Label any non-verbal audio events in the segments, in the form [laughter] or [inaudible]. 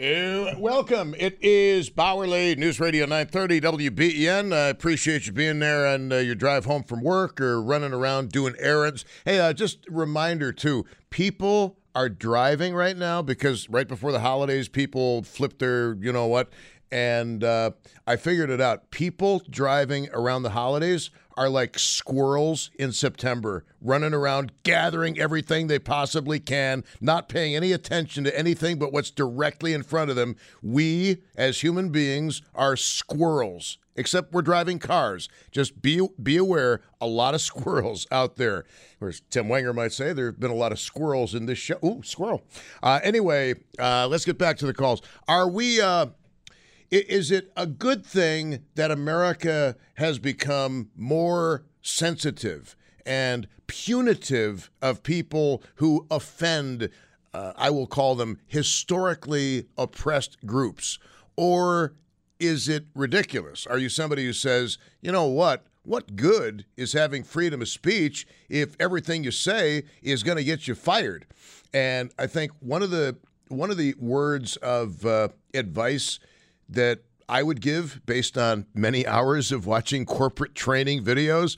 Uh, welcome. It is Bauerle News Radio 930 WBEN. I appreciate you being there on uh, your drive home from work or running around doing errands. Hey, uh, just a reminder too people are driving right now because right before the holidays, people flip their, you know what, and uh, I figured it out. People driving around the holidays are like squirrels in September, running around gathering everything they possibly can, not paying any attention to anything but what's directly in front of them. We, as human beings, are squirrels. Except we're driving cars. Just be be aware, a lot of squirrels out there. Whereas Tim Wenger might say, there have been a lot of squirrels in this show. Ooh, squirrel. Uh, anyway, uh, let's get back to the calls. Are we? Uh, is it a good thing that America has become more sensitive and punitive of people who offend, uh, I will call them historically oppressed groups? Or is it ridiculous? Are you somebody who says, you know what? What good is having freedom of speech if everything you say is going to get you fired? And I think one of the one of the words of uh, advice that I would give based on many hours of watching corporate training videos.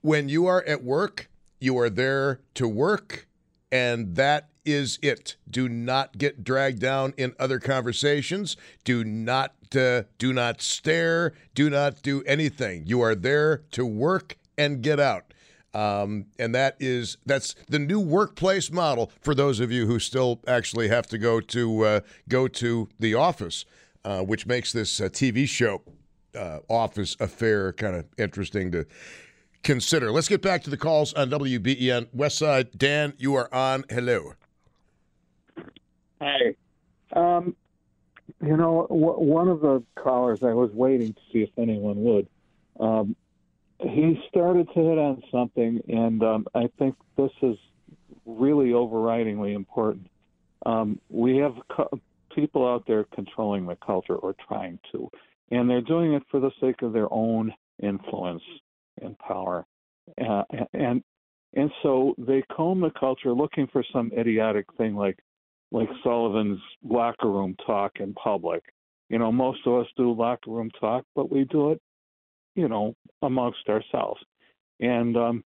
When you are at work, you are there to work, and that is it. Do not get dragged down in other conversations. Do not uh, do not stare. Do not do anything. You are there to work and get out. Um, and that is that's the new workplace model for those of you who still actually have to go to uh, go to the office uh, which makes this uh, TV show uh, office affair kind of interesting to consider. Let's get back to the calls on WBEN West Side. Dan, you are on. Hello. Hi. Um, you know, w- one of the callers, I was waiting to see if anyone would. Um, he started to hit on something, and um, I think this is really overridingly important. Um, we have co- people out there controlling the culture or trying to, and they're doing it for the sake of their own influence and power, uh, and and so they comb the culture looking for some idiotic thing like like Sullivan's locker room talk in public. You know, most of us do locker room talk, but we do it, you know, amongst ourselves. And um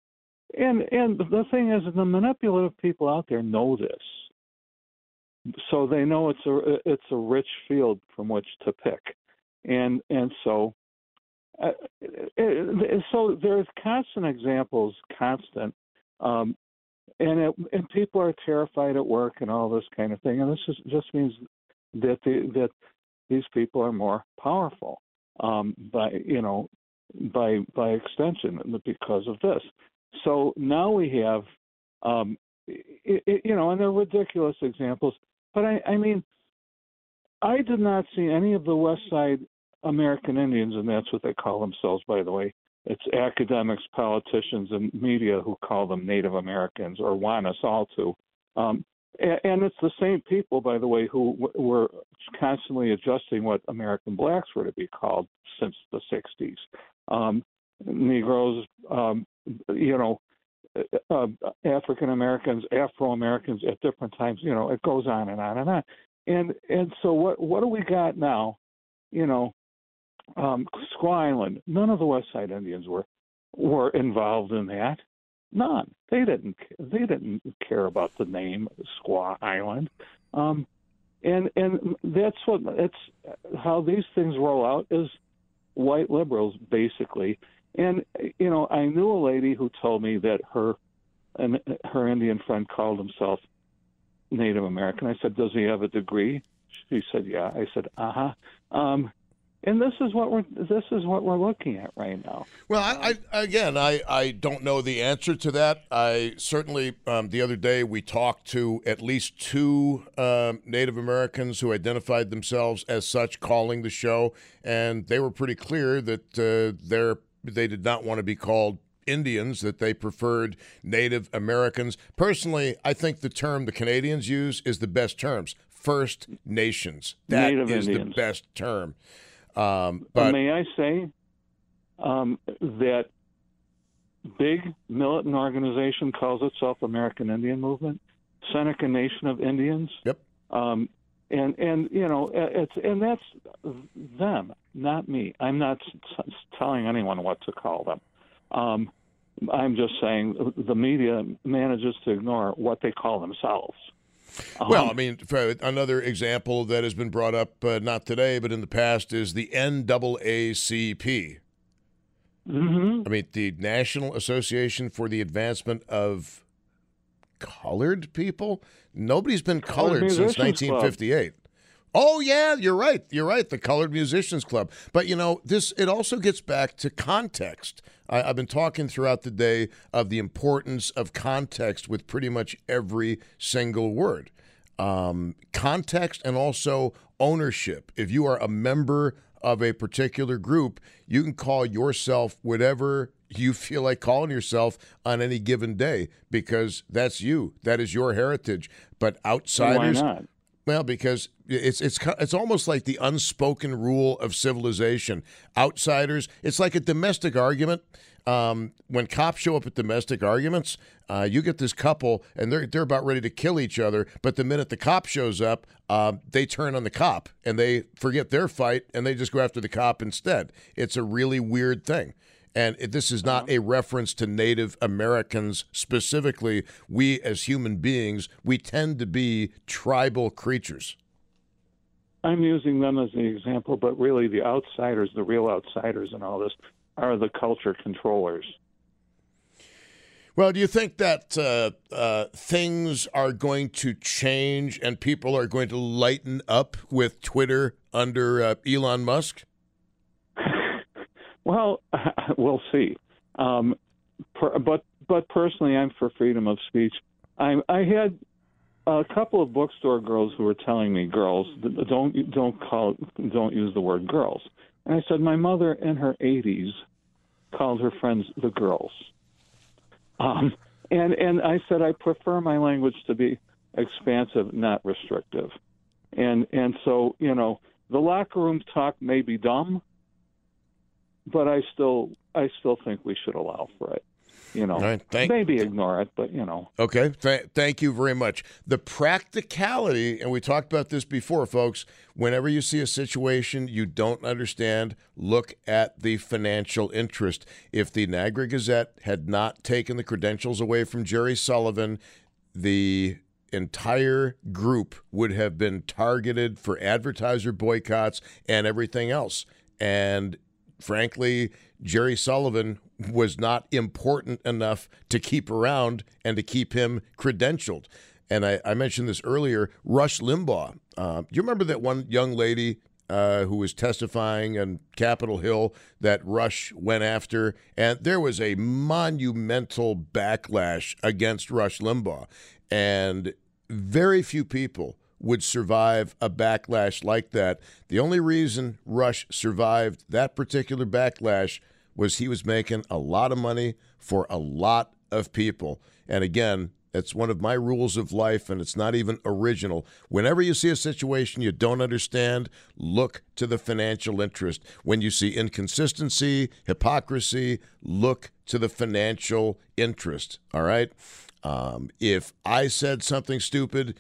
and and the thing is the manipulative people out there know this so they know it's a it's a rich field from which to pick, and and so uh, so there's constant examples, constant, um, and it, and people are terrified at work and all this kind of thing, and this is, just means that the, that these people are more powerful um, by you know by by extension because of this. So now we have um, it, it, you know, and they're ridiculous examples. But I, I mean, I did not see any of the West Side American Indians, and that's what they call themselves, by the way. It's academics, politicians, and media who call them Native Americans or want us all to. Um, and it's the same people, by the way, who were constantly adjusting what American blacks were to be called since the 60s. Um, Negroes, um, you know, uh, African Americans, Afro Americans at different times. You know, it goes on and on and on. And and so what what do we got now? You know, um, Squaw Island. None of the West Side Indians were were involved in that. None. They didn't. They didn't care about the name Squaw Island. Um, and and that's what that's how these things roll out is white liberals basically and you know, I knew a lady who told me that her and her Indian friend called himself Native American. I said, "Does he have a degree?" She said, "Yeah." I said, "Uh huh." Um, and this is what we're this is what we're looking at right now. Well, I, I again, I, I don't know the answer to that. I certainly um, the other day we talked to at least two um, Native Americans who identified themselves as such, calling the show, and they were pretty clear that uh, they're they did not want to be called Indians, that they preferred Native Americans. Personally, I think the term the Canadians use is the best terms. First Nations. That Native is Indians. the best term. Um, But but may I say um, that big militant organization calls itself American Indian Movement, Seneca Nation of Indians. Yep. Um, and and you know it's and that's them, not me. I'm not s- telling anyone what to call them. Um, I'm just saying the media manages to ignore what they call themselves. Well, Um, I mean, another example that has been brought up, uh, not today, but in the past, is the NAACP. mhm. I mean, the National Association for the Advancement of Colored People. Nobody's been Colored colored since Musicians Club. 1958. Oh yeah, you're right. You're right. The Colored Musicians Club. But you know, this it also gets back to context. I, I've been talking throughout the day of the importance of context with pretty much every single word. Um, context and also ownership. If you are a member of a particular group, you can call yourself whatever you [laughs] feel like calling yourself on any given day because that's you. That is your heritage. But outsiders? Well, because it's it's it's almost like the unspoken rule of civilization. Outsiders, it's like a domestic argument. Um, when cops show up at domestic arguments, uh, you get this couple and they're they're about ready to kill each other. But the minute the cop shows up, um, they turn on the cop and they forget their fight and they just go after the cop instead. It's a really weird thing. And this is not a reference to Native Americans specifically. We, as human beings, we tend to be tribal creatures. I'm using them as the example, but really the outsiders, the real outsiders in all this, are the culture controllers. Well, do you think that uh, uh, things are going to change and people are going to lighten up with Twitter under uh, Elon Musk? Well, [laughs] we'll see. Um, per, but but personally, I'm for freedom of speech. I I had a couple of bookstore girls who were telling me, "Girls, don't don't call don't use the word girls." And I said, my mother in her 80s called her friends the girls. Um, and and I said I prefer my language to be expansive, not restrictive. And and so you know the locker room talk may be dumb, but I still I still think we should allow for it. You know, right, thank- maybe ignore it, but you know. Okay, Th- thank you very much. The practicality, and we talked about this before, folks. Whenever you see a situation you don't understand, look at the financial interest. If the Niagara Gazette had not taken the credentials away from Jerry Sullivan, the entire group would have been targeted for advertiser boycotts and everything else. And frankly, Jerry Sullivan was not important enough to keep around and to keep him credentialed. And I, I mentioned this earlier Rush Limbaugh. Uh, do you remember that one young lady uh, who was testifying on Capitol Hill that Rush went after? And there was a monumental backlash against Rush Limbaugh. And very few people would survive a backlash like that. The only reason Rush survived that particular backlash was he was making a lot of money for a lot of people. And again, it's one of my rules of life, and it's not even original. Whenever you see a situation you don't understand, look to the financial interest. When you see inconsistency, hypocrisy, look to the financial interest. All right? Um, if I said something stupid,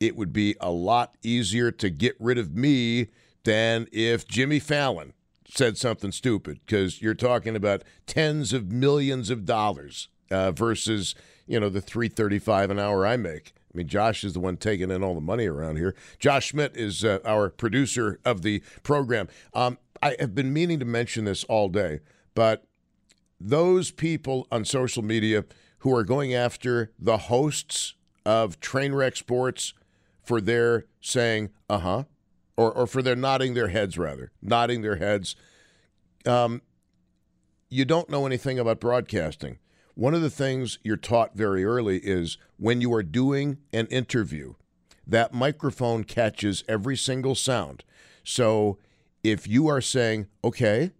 it would be a lot easier to get rid of me than if Jimmy Fallon said something stupid because you're talking about tens of millions of dollars uh, versus you know the 335 an hour I make. I mean, Josh is the one taking in all the money around here. Josh Schmidt is uh, our producer of the program. Um, I have been meaning to mention this all day, but those people on social media who are going after the hosts of Trainwreck Sports for their saying, uh huh, or, or for their nodding their heads, rather, nodding their heads. Um, you don't know anything about broadcasting. One of the things you're taught very early is when you are doing an interview, that microphone catches every single sound. So if you are saying, okay,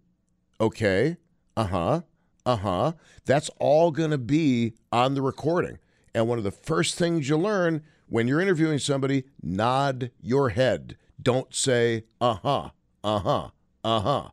okay, uh huh, uh huh, that's all going to be on the recording. And one of the first things you learn when you're interviewing somebody, nod your head. Don't say, uh huh, uh huh, uh huh.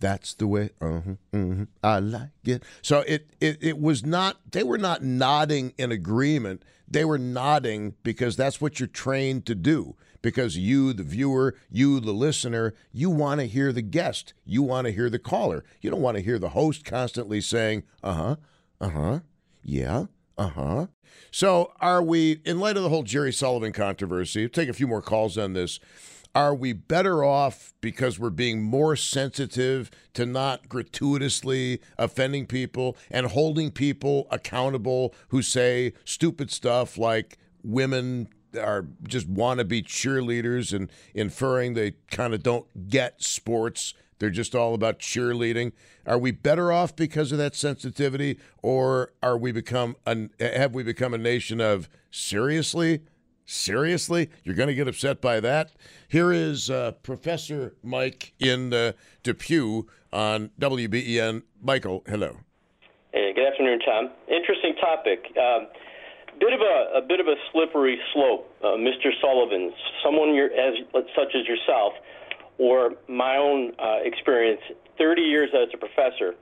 That's the way uh-huh, uh-huh, I like it. So it, it it was not they were not nodding in agreement. They were nodding because that's what you're trained to do. Because you, the viewer, you, the listener, you want to hear the guest. You want to hear the caller. You don't want to hear the host constantly saying, uh huh, uh huh, yeah, uh huh. So are we, in light of the whole Jerry Sullivan controversy, take a few more calls on this. Are we better off because we're being more sensitive to not gratuitously offending people and holding people accountable who say stupid stuff like women are just want to be cheerleaders and inferring they kind of don't get sports? They're just all about cheerleading. Are we better off because of that sensitivity, or are we become an, have we become a nation of seriously? Seriously? You're going to get upset by that? Here is uh, Professor Mike in uh, Depew on WBEN. Michael, hello. Hey, good afternoon, Tom. Interesting topic. Um, bit of a, a bit of a slippery slope, uh, Mr. Sullivan. Someone as such as yourself, or my own uh, experience. 30 years as a professor,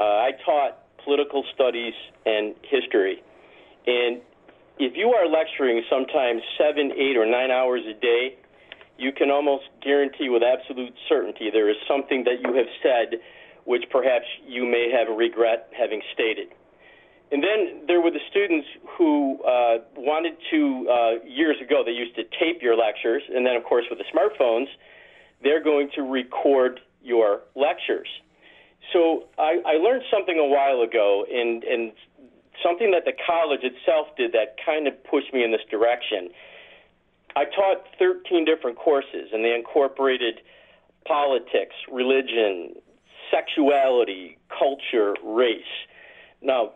uh, I taught political studies and history, and if you are lecturing sometimes seven, eight, or nine hours a day, you can almost guarantee with absolute certainty there is something that you have said which perhaps you may have regret having stated. And then there were the students who uh, wanted to, uh, years ago, they used to tape your lectures, and then, of course, with the smartphones, they're going to record your lectures. So I, I learned something a while ago, and, and something that the college itself did that kind of pushed me in this direction. I taught 13 different courses, and they incorporated politics, religion, sexuality, culture, race. Now,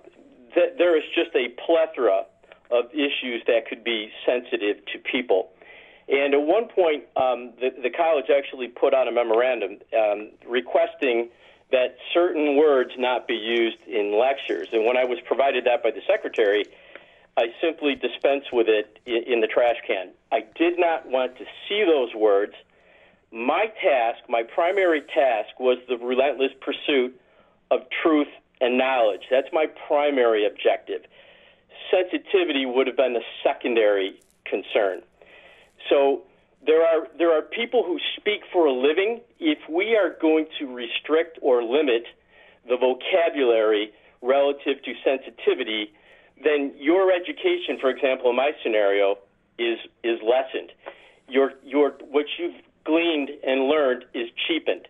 th- there is just a plethora of issues that could be sensitive to people. And at one point, um, the, the college actually put out a memorandum um, requesting that certain words not be used in lectures. And when I was provided that by the secretary, I simply dispensed with it in the trash can. I did not want to see those words. My task, my primary task, was the relentless pursuit of truth and knowledge. That's my primary objective. Sensitivity would have been a secondary concern. So there are there are people who speak for a living. If we are going to restrict or limit the vocabulary relative to sensitivity, then your education, for example, in my scenario, is is lessened. Your your what you've gleaned and learned is cheapened.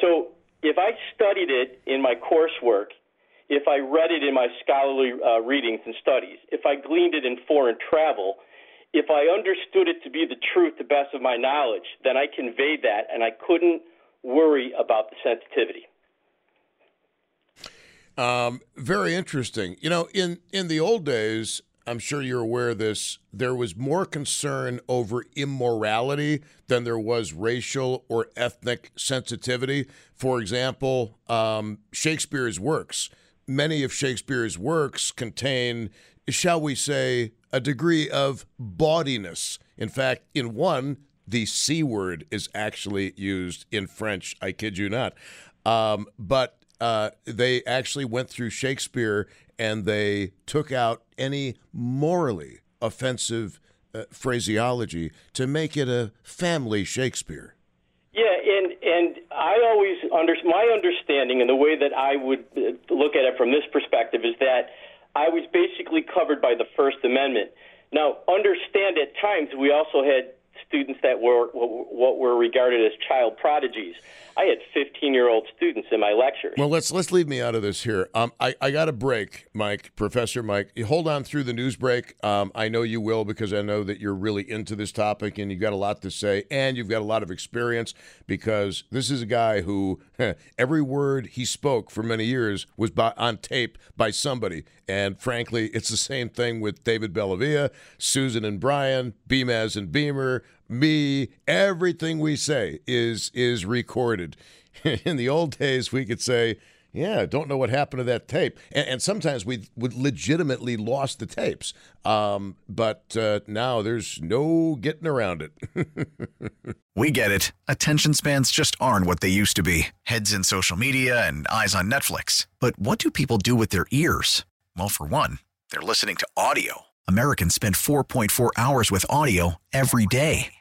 So if I studied it in my coursework, if I read it in my scholarly uh, readings and studies, if I gleaned it in foreign travel, if I understood it to be the truth to the best of my knowledge, then I conveyed that and I couldn't worry about the sensitivity. Um, very interesting. You know, in in the old days, I'm sure you're aware of this. There was more concern over immorality than there was racial or ethnic sensitivity. For example, um, Shakespeare's works. Many of Shakespeare's works contain, shall we say, a degree of bawdiness. In fact, in one, the C word is actually used in French. I kid you not. Um, but uh, they actually went through Shakespeare and they took out any morally offensive uh, phraseology to make it a family Shakespeare. Yeah, and and I always under my understanding and the way that I would uh, look at it from this perspective is that I was basically covered by the First Amendment. Now, understand at times we also had students that were what were regarded as child prodigies. I had 15 year old students in my lectures. Well, let's let's leave me out of this here. Um, I I got a break, Mike, Professor Mike. You hold on through the news break. Um, I know you will because I know that you're really into this topic and you've got a lot to say and you've got a lot of experience because this is a guy who [laughs] every word he spoke for many years was by, on tape by somebody. And frankly, it's the same thing with David Bellavia, Susan and Brian, Beamaz and Beamer, me, everything we say is is recorded. [laughs] In the old days, we could say, "Yeah, don't know what happened to that tape," and, and sometimes we would legitimately lost the tapes. Um, but uh, now there's no getting around it. [laughs] we get it. Attention spans just aren't what they used to be. Heads in social media and eyes on Netflix. But what do people do with their ears? Well, for one, they're listening to audio. Americans spend 4.4 hours with audio every day.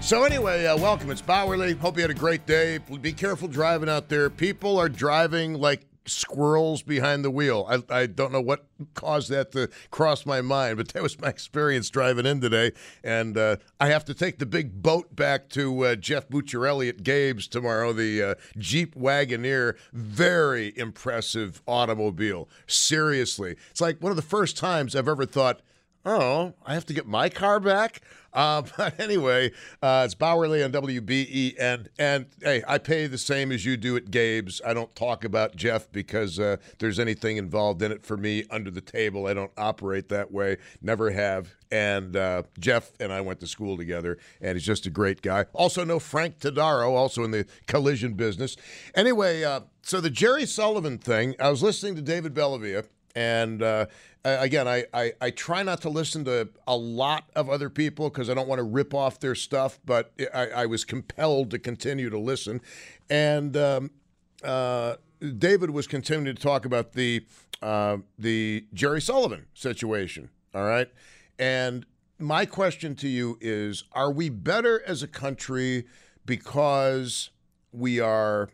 So anyway, uh, welcome. It's Bauerle. Hope you had a great day. Be careful driving out there. People are driving like squirrels behind the wheel. I, I don't know what caused that to cross my mind, but that was my [laughs] experience driving in today. And uh, I have to take the big boat back to uh, Jeff Bucciarelli at Gabe's tomorrow, the uh, Jeep Wagoneer. Very impressive automobile. Seriously. It's like one of the first times I've ever thought, oh, I have to get my car back? Uh, [laughs] but anyway, uh, it's Bauerle on WBE, and hey, I pay the same as you do at Gabe's. I don't talk about Jeff because uh, there's anything involved in it for me under the table. I don't operate that way. Never have. And uh, Jeff and I went to school together, and he's just a great guy. Also know Frank Tadaro, also in the collision business. Anyway, uh, so the Jerry Sullivan thing. I was listening to David Bellavia and uh, again, I, I, I, try not to listen to a lot of other people because I don't want to rip off their stuff, but I, I was compelled to continue to listen. And um, uh, David was continuing to talk about the, uh, the Jerry Sullivan situation. All right. And my question to you is Are we better as a country because we are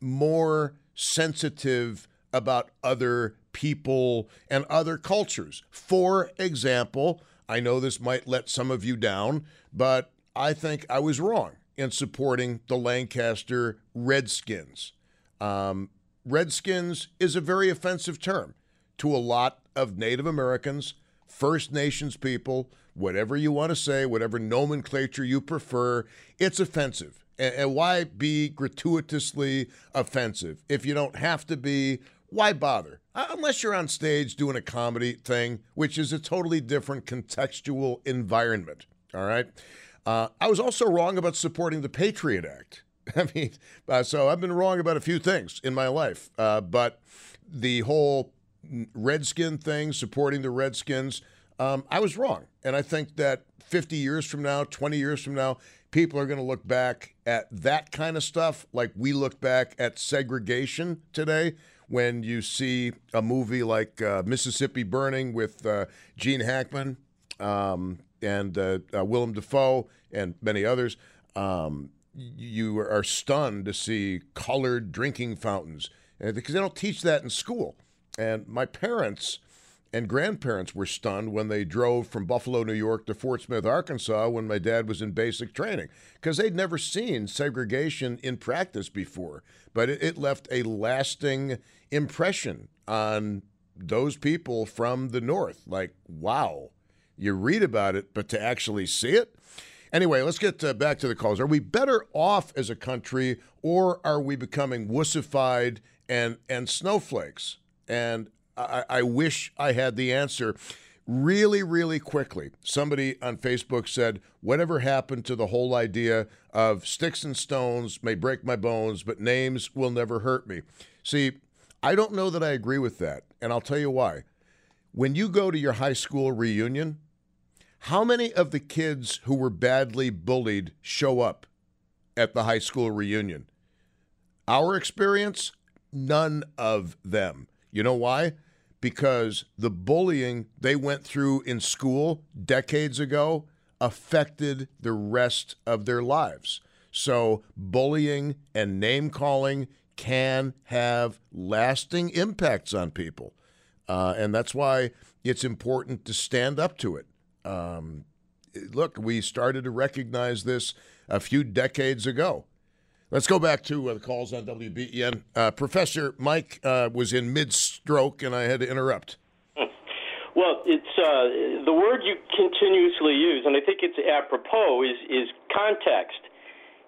more sensitive about other people and other cultures. For example, I know this might let some of you down, but I think I was wrong in supporting the Lancaster Redskins. Um, Redskins is a very offensive term to a lot of Native Americans, First Nations people, whatever you want to say, whatever nomenclature you prefer, it's offensive. And, and why be gratuitously offensive if you don't have to be why bother? Uh, unless you're on stage doing a comedy thing, which is a totally different contextual environment. All right. Uh, I was also wrong about supporting the Patriot Act. [laughs] I mean, uh, so I've been wrong about a few things in my life, uh, but the whole Redskin thing, supporting the Redskins, um, I was wrong. And I think that 50 years from now, 20 years from now, people are going to look back at that kind of stuff like we look back at segregation today when you see a movie like uh, Mississippi Burning with uh, Gene Hackman um, and uh, uh Willem Dafoe and many others. Um, you are stunned to see colored drinking fountains because they don't teach that in school. And my parents and grandparents were stunned when they drove from Buffalo, New York to Fort Smith, Arkansas when my dad was in basic training because they'd never seen segregation in practice before. But it, it, left a lasting impression on those people from the North. Like, wow, you read about it, but to actually see it? Anyway, let's get uh, back to the calls. Are we better off as a country, or are we becoming wussified and and snowflakes? And I, I wish I had the answer. Really, really quickly, somebody on Facebook said, Whatever happened to the whole idea of sticks and stones may break my bones, but names will never hurt me? See, I don't know that I agree with that, and I'll tell you why. When you go to your high school reunion, how many of the kids who were badly bullied show up at the high school reunion? Our experience, none of them. You know why? Because the bullying they went through in school decades ago affected the rest of their lives. So, bullying and name calling can have lasting impacts on people. Uh, and that's why it's important to stand up to it. Um, look, we started to recognize this a few decades ago. Let's go back to uh, the calls on WBEN. Uh, Professor Mike uh, was in mid stroke, and I had to interrupt. [laughs] Well, it's uh, the word you continuously use, and I think it's apropos, is, is context.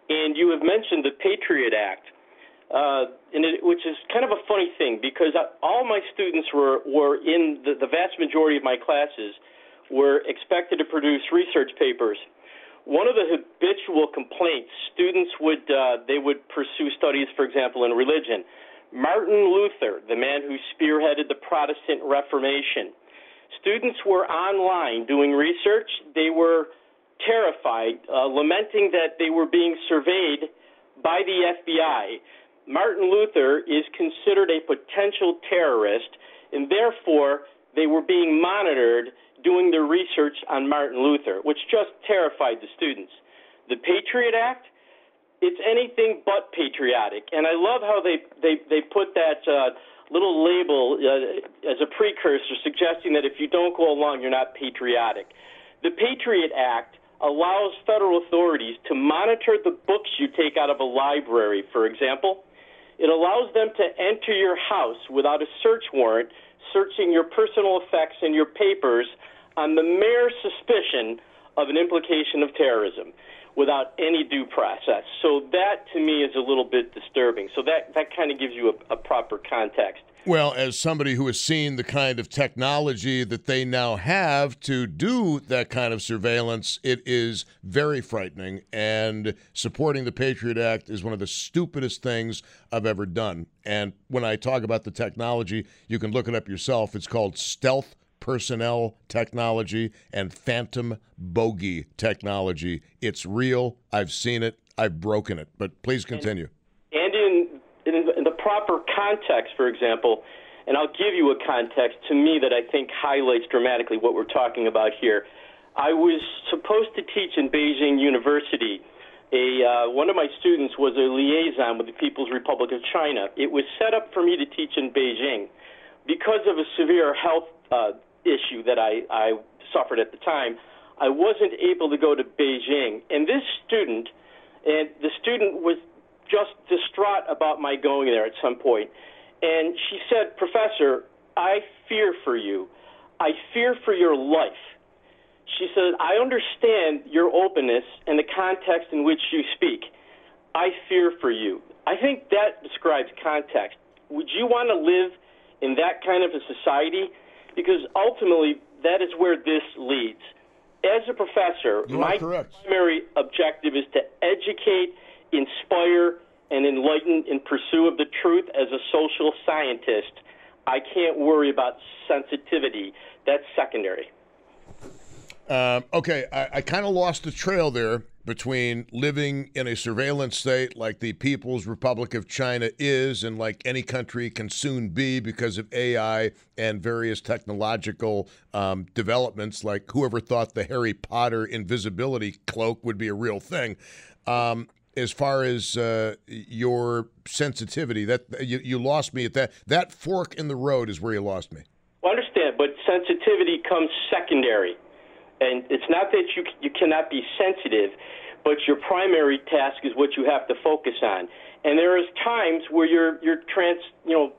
And you have mentioned the Patriot Act, uh, it, which is kind of a funny thing because all my students were, were in the, the vast majority of my classes were expected to produce research papers one of the habitual complaints students would uh, they would pursue studies, for example, in religion. Martin Luther, the man who spearheaded the Protestant Reformation, students were online doing research. They were terrified, uh, lamenting that they were being surveyed by the FBI. Martin Luther is considered a potential terrorist, and therefore they were being monitored doing their research on Martin Luther, which just terrified the students. The Patriot Act, it's anything but patriotic, and I love how they they they put that uh, little label uh, as a precursor, suggesting that if you don't go along, you're not patriotic. The Patriot Act allows federal authorities to monitor the books you take out of a library, for example. It allows them to enter your house without a search warrant, searching your personal effects and your papers on the mere suspicion of an implication of terrorism without any due process. So that to me is a little bit disturbing. So that, that kind of gives you a, a proper context. Well, as somebody who has seen the kind of technology that they now have to do that kind of surveillance, it is very frightening. And supporting the Patriot Act is one of the stupidest things I've ever done. And when I talk about the technology, you can look it up yourself. It's called stealth personnel technology and phantom bogey technology. It's real. I've seen it. I've broken it. But please continue. And, in, in, in the proper context, for example, and I'll give you a context to me that I think highlights dramatically what we're talking about here. I was supposed to teach in Beijing University. A, uh, one of my students was a liaison with the People's Republic of China. It was set up for me to teach in Beijing. Because of a severe health uh, issue that I, I suffered at the time, I wasn't able to go to Beijing. And this student, and the student was just distraught about my going there at some point. And she said, Professor, I fear for you. I fear for your life. She said, I understand your openness and the context in which you speak. I fear for you. I think that describes context. Would you want to live in that kind of a society because ultimately that is where this leads. As a professor, my primary objective is to educate, inspire, and enlightened in pursuit of the truth. As a social scientist, I can't worry about sensitivity. That's secondary. Um, okay, I, I kind of lost the trail there between living in a surveillance state like the People's Republic of China is, and like any country can soon be because of AI and various technological um, developments. Like whoever thought the Harry Potter invisibility cloak would be a real thing. Um, as far as uh, your sensitivity, that you, you lost me at that. That fork in the road is where you lost me. Well, I understand, but sensitivity comes secondary and it's not that you you cannot be sensitive, but your primary task is what you have to focus on. And there is times where you're you're trans you know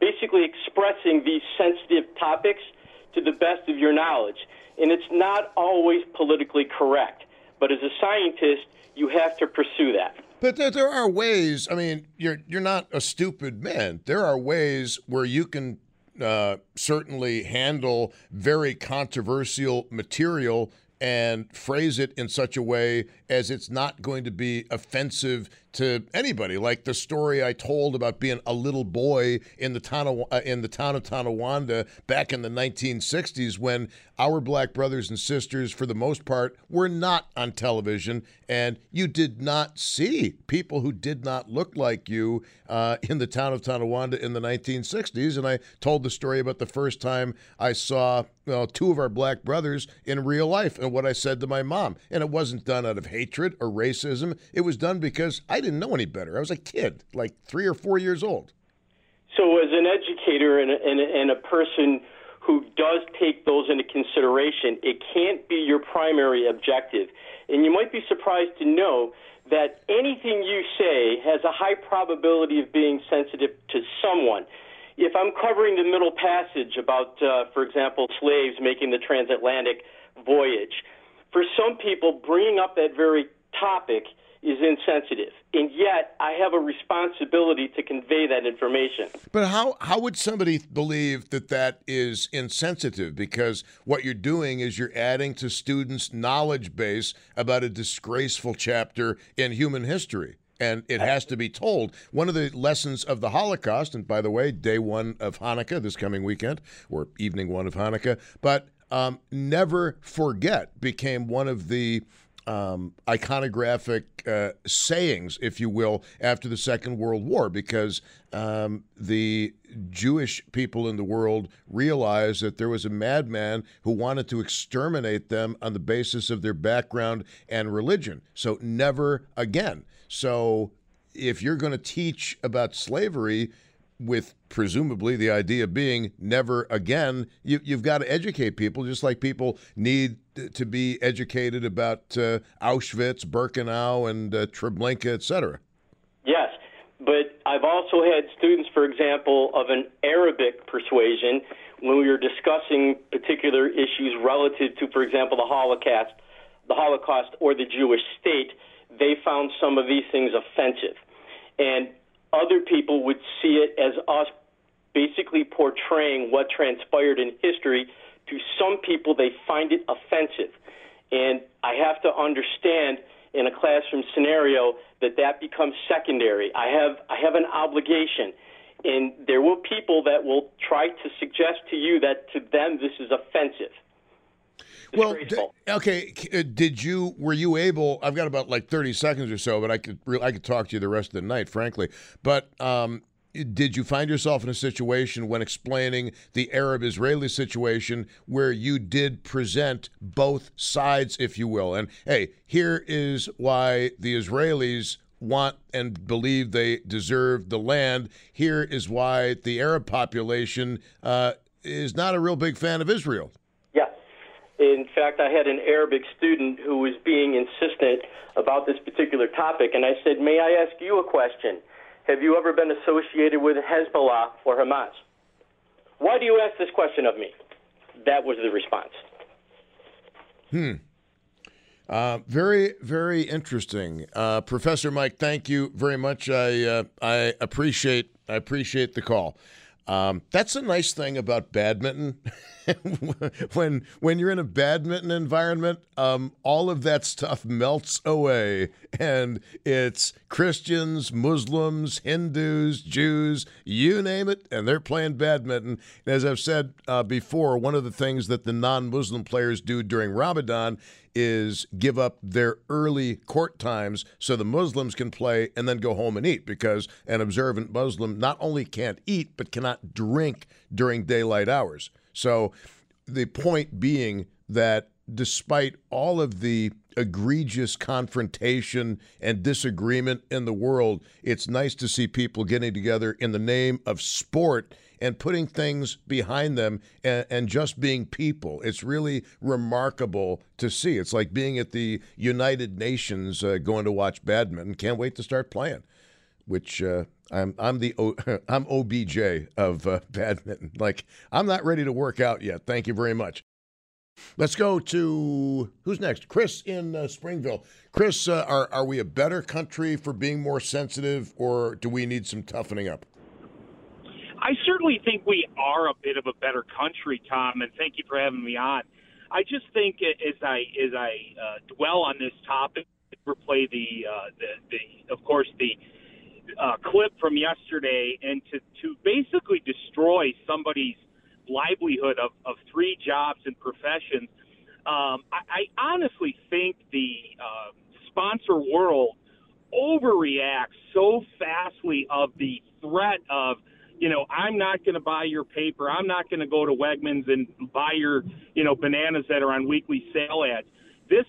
basically expressing these sensitive topics to the best of your knowledge, and it's not always politically correct. But as a scientist, you have to pursue that. But there, there are ways. I mean, you're you're not a stupid man. There are ways where you can uh, certainly handle very controversial material and phrase it in such a way as it's not going to be offensive to anybody. Like the story I told about being a little boy in the town of, uh, in the town of Tonawanda back in the 1960s when our black brothers and sisters, for the most part, were not on television, and you did not see people who did not look like you uh, in the town of Tonawanda in the 1960s. And I told the story about the first time I saw well, two of our black brothers in real life and what I said to my mom. And it wasn't done out of hatred or racism. It was done because I didn't know any better. I was a kid, like three or four years old. So, as an educator and a, and a, and a person who does take those into consideration, it can't be your primary objective. And you might be surprised to know that anything you say has a high probability of being sensitive to someone. If I'm covering the Middle Passage about, uh, for example, slaves making the transatlantic voyage, for some people, bringing up that very topic is insensitive. And yet, I have a responsibility to convey that information. But how, how would somebody believe that that is insensitive? Because what you're doing is you're adding to students' knowledge base about a disgraceful chapter in human history. And it has to be told. One of the lessons of the Holocaust, and by the way, day one of Hanukkah this coming weekend, or evening one of Hanukkah, but um, never forget became one of the um, iconographic uh, sayings, if you will, after the Second World War, because um, the Jewish people in the world realized that there was a madman who wanted to exterminate them on the basis of their background and religion. So, never again. So, if you're going to teach about slavery, with presumably the idea being never again. You, have got to educate people, just like people need to be educated about uh, Auschwitz, Birkenau, and uh, Treblinka, et cetera. Yes, but I've also had students, for example, of an Arabic persuasion when we were discussing particular issues relative to, for example, the Holocaust, the Holocaust, or the Jewish state. They found some of these things offensive, and other people would see it as us basically portraying what transpired in history. To some people, they find it offensive. And I have to understand in a classroom scenario that that becomes secondary. I have I have an obligation, and there will people that will try to suggest to you that to them this is offensive. Well, okay. Uh, did you were you able? I've got about like thirty seconds or so, but I could I could talk to you the rest of the night, frankly. But um, did you find yourself in a situation when explaining the Arab Israeli situation where you did present both sides, if you will? And hey, here is why the Israelis want and believe they deserve the land. Here is why the Arab population uh, is not a real big fan of Israel. In fact, I had an Arabic student who was being insistent about this particular topic, and I said, May I ask you a question? Have you ever been associated with Hezbollah or Hamas? Why do you ask this question of me? That was the response. Hmm. Uh, very, very interesting, uh, Professor Mike. Thank you very much. I uh, I appreciate I appreciate the call. Um, that's a nice thing about badminton. [laughs] when when you're in a badminton environment, um, all of that stuff melts away, and it's Christians, Muslims, Hindus, Jews, you name it, and they're playing badminton. And as I've said uh, before, one of the things that the non-Muslim players do during Ramadan is give up their early court times so the Muslims can play and then go home and eat because an observant Muslim not only can't eat but cannot drink during daylight hours. So the point being that despite all of the egregious confrontation and disagreement in the world, it's nice to see people getting together in the name of sport and putting things behind them and, and, just being people. It's really remarkable to see. It's like being at the United Nations uh, going to watch badminton. Can't wait to start playing. Which uh, I'm I'm the o, [laughs] I'm OBJ of uh, [laughs] badminton. Like I'm not ready to work out yet. Thank you very much. Let's go to who's next? Chris in uh, Springville. Chris, uh, are are we a better country for being more sensitive, or do we need some toughening up? I certainly think we are a bit of a better country, Tom, and thank you for having me on. I just think as I as I uh, dwell on this topic, replay the, uh, the the of course the uh, clip from yesterday and to to basically destroy somebody's livelihood of, of three jobs and professions. Um, I, I honestly think the uh, sponsor world overreacts so fastly of the threat of you know, I'm not going to buy your paper. I'm not going to go to Wegmans and buy your, you know, bananas that are on weekly sale ads. This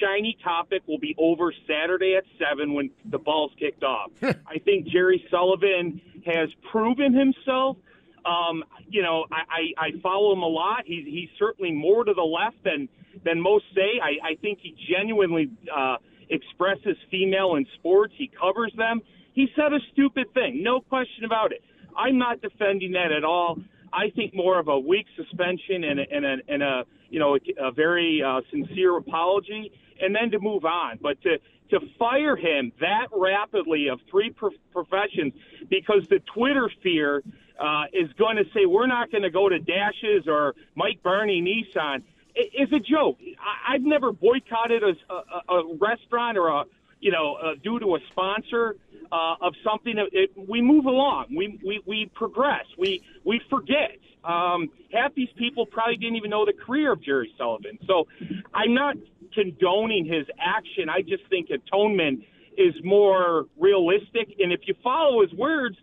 shiny topic will be over Saturday at 7 when the ball's kicked off. [laughs] I think Jerry Sullivan has proven himself. Um, you know, I, I, I follow him a lot. He's, he's certainly more to the left than, than most say. I, I think he genuinely uh, expresses female in sports. He covers them. He said a stupid thing, no question about it. I'm not defending that at all. I think more of a weak suspension and a, and a, and a you know a, a very uh, sincere apology, and then to move on. But to to fire him that rapidly of three pro- professions because the Twitter fear uh, is going to say we're not going to go to Dashes or Mike Barney Nissan is a joke. I, I've never boycotted a, a, a restaurant or a you know uh, due to a sponsor uh, of something. It, we move along. We, we, we progress. We, we forget. Um, half these people probably didn't even know the career of Jerry Sullivan. So I'm not condoning his action. I just think atonement is more realistic. And if you follow his words,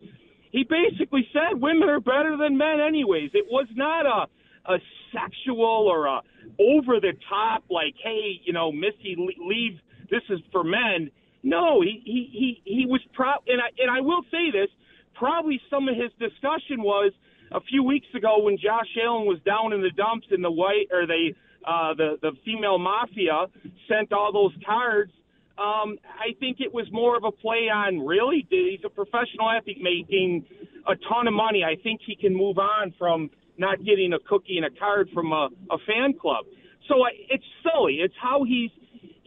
he basically said women are better than men anyways. It was not a a sexual or a over the top like hey, you know, Missy leave this is for men. No, he he he, he was proud, and I and I will say this. Probably some of his discussion was a few weeks ago when Josh Allen was down in the dumps and the white or the uh, the the female mafia sent all those cards. Um, I think it was more of a play on really. He's a professional athlete making a ton of money. I think he can move on from not getting a cookie and a card from a, a fan club. So I, it's silly. It's how he's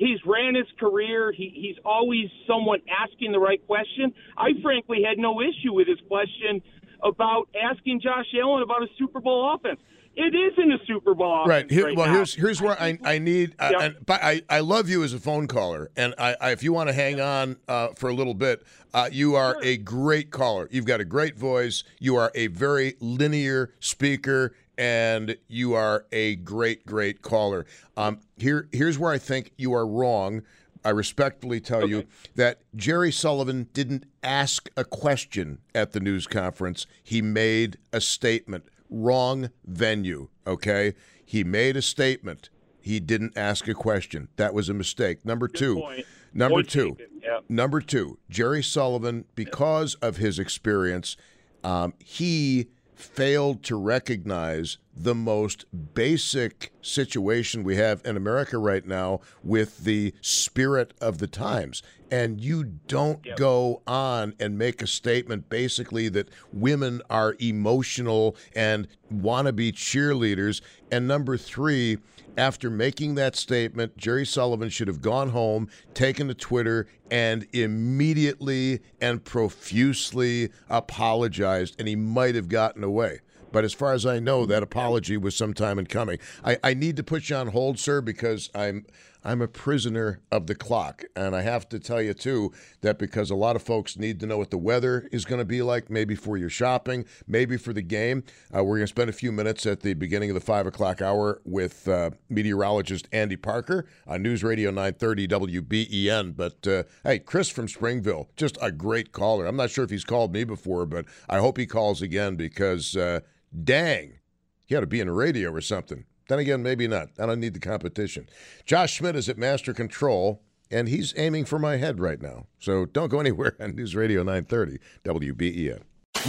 he's ran his career. He, he's always someone asking the right question. I frankly had no issue with his question about asking Josh Allen about a Super Bowl offense. It isn't a Super Bowl right. Here, right well, now. here's here's where I, I need. Uh, and, but I, I love you as a phone caller, and I, I if you want to hang on uh, for a little bit, uh, you are sure. a great caller. You've got a great voice. You are a very linear speaker, and you are a great, great caller. Um, here, here's where I think you are wrong. I respectfully tell okay. you that Jerry Sullivan didn't ask a question at the news conference. He made a statement. Wrong venue, okay? He made a statement. He didn't ask a question. That was a mistake. Number Good two. Point. Number point two. Yep. Number two. Jerry Sullivan, because yep. of his experience, um, he failed to recognize the most basic situation we have in America right now with the spirit of the times. And you don't yep. go on and make a statement basically that women are emotional and want to be cheerleaders. And number three, after making that statement, Jerry Sullivan should have gone home, taken to Twitter, and immediately and profusely apologized, and he might have gotten away. But as far as I know, that apology was sometime in coming. I, I need to put you on hold, sir, because I'm I'm a prisoner of the clock. And I have to tell you, too, that because a lot of folks need to know what the weather is going to be like, maybe for your shopping, maybe for the game. Uh, we're going to spend a few minutes at the beginning of the 5 o'clock hour with uh, meteorologist Andy Parker on News Radio 930 WBEN. But uh, hey, Chris from Springville, just a great caller. I'm not sure if he's called me before, but I hope he calls again because uh, dang, he ought to be in the radio or something. Then again, maybe not. I don't need the competition. Josh Schmidt is at Master Control, and he's aiming for my head right now. So don't go anywhere [laughs] on News Radio 930 WBEN.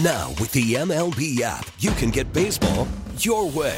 Now, with the MLB app, you can get baseball your way.